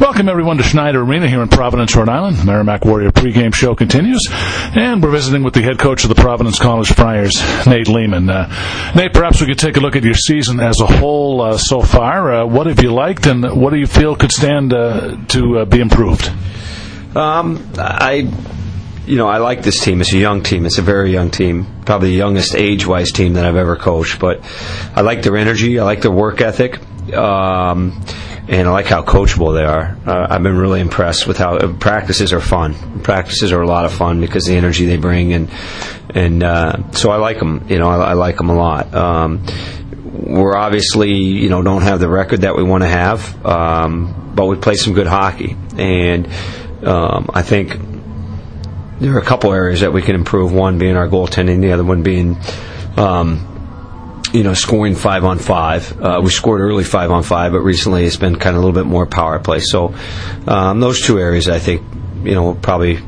Welcome everyone to Schneider Arena here in Providence, Rhode Island. Merrimack Warrior pregame show continues, and we're visiting with the head coach of the Providence College Friars, Nate Leaman. Uh, Nate, perhaps we could take a look at your season as a whole uh, so far. Uh, what have you liked, and what do you feel could stand uh, to uh, be improved? Um, I, you know, I like this team. It's a young team. It's a very young team. Probably the youngest age-wise team that I've ever coached. But I like their energy. I like their work ethic. Um, and I like how coachable they are. Uh, I've been really impressed with how uh, practices are fun. Practices are a lot of fun because the energy they bring, and and uh, so I like them. You know, I, I like them a lot. Um, we're obviously, you know, don't have the record that we want to have, um, but we play some good hockey, and um, I think there are a couple areas that we can improve. One being our goaltending, the other one being. Um, you know, scoring five on five. Uh, we scored early five on five, but recently it's been kind of a little bit more power play. So um, those two areas, I think, you know, probably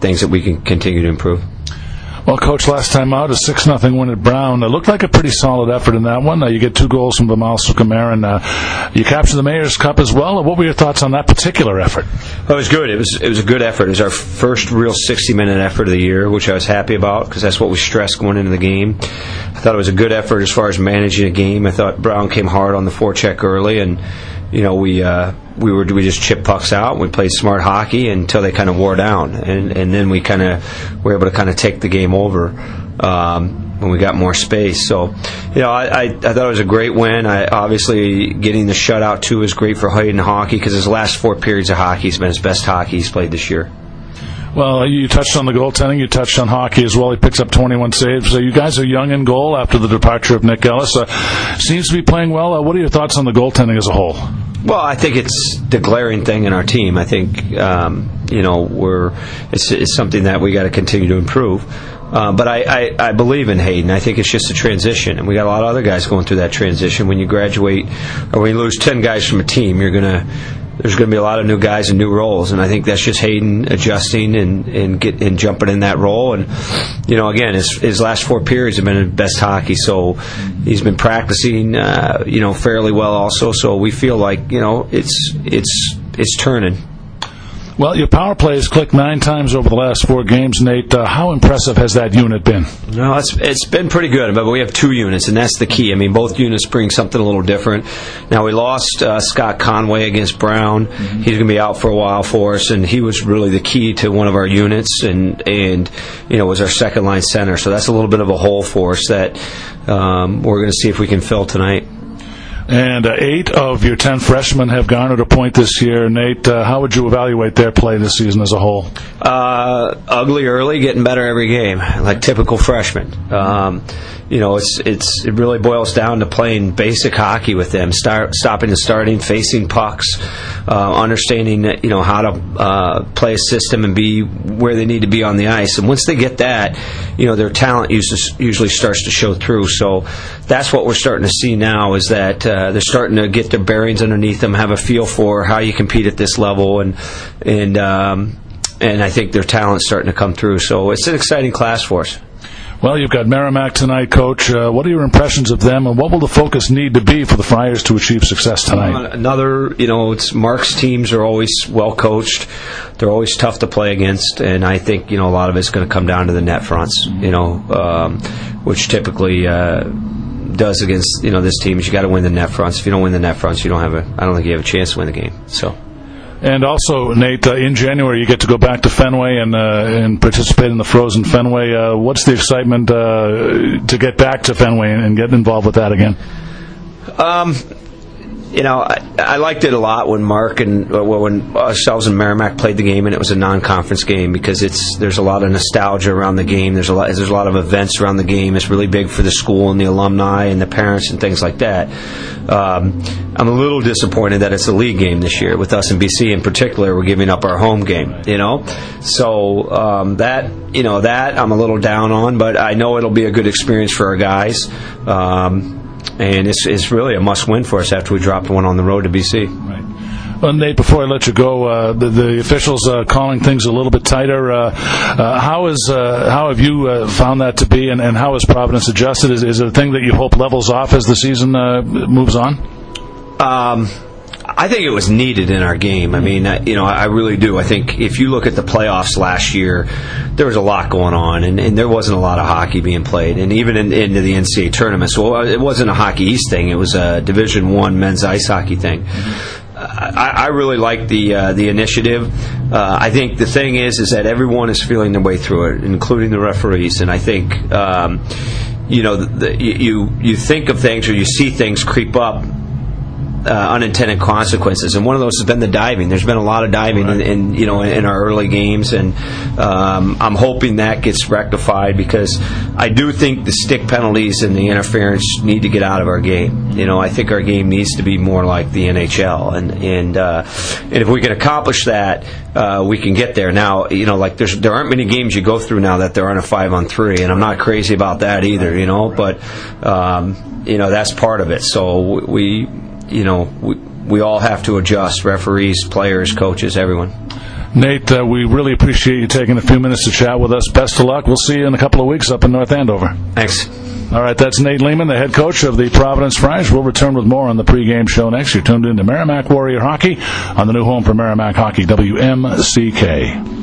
things that we can continue to improve. Well, coach, last time out, a six nothing win at Brown. It looked like a pretty solid effort in that one. Uh, you get two goals from Vimal Sukumaran. Uh, you capture the Mayor's Cup as well. What were your thoughts on that particular effort? Well, it was good. It was it was a good effort. It was our first real sixty minute effort of the year, which I was happy about because that's what we stressed going into the game. I thought it was a good effort as far as managing a game. I thought Brown came hard on the forecheck early and you know, we uh, we were we just chip pucks out. We played smart hockey until they kind of wore down, and and then we kind of were able to kind of take the game over um, when we got more space. So, you know, I, I, I thought it was a great win. I obviously getting the shutout too is great for Hayden Hawkey because his last four periods of hockey has been his best hockey he's played this year. Well, you touched on the goaltending. You touched on Hawkey as well. He picks up 21 saves. So you guys are young in goal after the departure of Nick Ellis. Uh, seems to be playing well. Uh, what are your thoughts on the goaltending as a whole? Well, I think it's the glaring thing in our team. I think um, you know we're it's, it's something that we got to continue to improve. Uh, but I, I, I, believe in Hayden. I think it's just a transition, and we got a lot of other guys going through that transition. When you graduate, or when you lose ten guys from a team, you're gonna there's going to be a lot of new guys and new roles, and I think that's just Hayden adjusting and and get and jumping in that role. And you know, again, his his last four periods have been his best hockey, so he's been practicing, uh, you know, fairly well also. So we feel like you know it's it's it's turning. Well, your power play has clicked nine times over the last four games, Nate. Uh, how impressive has that unit been? No, it's it's been pretty good, but we have two units, and that's the key. I mean, both units bring something a little different. Now we lost uh, Scott Conway against Brown. Mm-hmm. He's going to be out for a while for us, and he was really the key to one of our units, and and you know was our second line center. So that's a little bit of a hole for us that um, we're going to see if we can fill tonight. And uh, eight of your ten freshmen have garnered a point this year. Nate, uh, how would you evaluate their play this season as a whole? Uh, ugly early, getting better every game, like typical freshmen. Um, you know, it's it's it really boils down to playing basic hockey with them, start stopping and starting, facing pucks, uh, understanding you know how to uh, play a system and be where they need to be on the ice. And once they get that, you know, their talent usually starts to show through. So that's what we're starting to see now is that uh, they're starting to get their bearings underneath them, have a feel for how you compete at this level, and and um, and I think their talent's starting to come through. So it's an exciting class for us. Well, you've got Merrimack tonight, Coach. Uh, what are your impressions of them, and what will the focus need to be for the Friars to achieve success tonight? Uh, another, you know, it's Mark's teams are always well coached. They're always tough to play against, and I think you know a lot of it's going to come down to the net fronts. You know, um, which typically. Uh, does against you know this team is you got to win the net fronts. If you don't win the net fronts, you don't have a. I don't think you have a chance to win the game. So. And also, Nate, uh, in January you get to go back to Fenway and uh, and participate in the Frozen Fenway. Uh, what's the excitement uh, to get back to Fenway and, and get involved with that again? Um, you know, I, I, liked it a lot when Mark and uh, when ourselves and Merrimack played the game, and it was a non-conference game because it's there's a lot of nostalgia around the game. There's a lot there's a lot of events around the game. It's really big for the school and the alumni and the parents and things like that. Um, I'm a little disappointed that it's a league game this year with us and BC in particular. We're giving up our home game, you know, so um, that you know that I'm a little down on, but I know it'll be a good experience for our guys. Um, and it's, it's really a must win for us after we dropped one on the road to BC. Right. Well, Nate, before I let you go, uh, the, the, officials uh, calling things a little bit tighter. Uh, uh how is uh, how have you uh, found that to be, and, and how has Providence adjusted? Is, is it a thing that you hope levels off as the season moves on? Um, I think it was needed in our game. I mean, you know, I really do. I think if you look at the playoffs last year, there was a lot going on, and, and there wasn't a lot of hockey being played, and even in, into the NCAA tournament. So it wasn't a Hockey East thing; it was a Division One men's ice hockey thing. I, I, really like the uh, the initiative. Uh, I think the thing is is that everyone is feeling their way through it, including the referees, and I think. Um, you know, the, you you think of things or you see things creep up uh, unintended consequences, and one of those has been the diving. There's been a lot of diving right. in, in, you know in, our early games, and um, I'm hoping that gets rectified because I do think the stick penalties and the interference need to get out of our game. You know, I think our game needs to be more like the NHL, and and uh, and if we can accomplish that, uh, we can get there. Now, you know, like there's there aren't many games you go through now that there aren't a five on three, and I'm not crazy about that either. You know, but um, you know that's part of it. So we you know, we, we all have to adjust referees, players, coaches, everyone. Nate, uh, we really appreciate you taking a few minutes to chat with us. Best of luck. We'll see you in a couple of weeks up in North Andover. Thanks. All right, that's Nate Leaman, the head coach of the Providence Friars. We'll return with more on the pregame show next. You're tuned in to Merrimack Warrior Hockey on the new home for Merrimack Hockey, WMCK.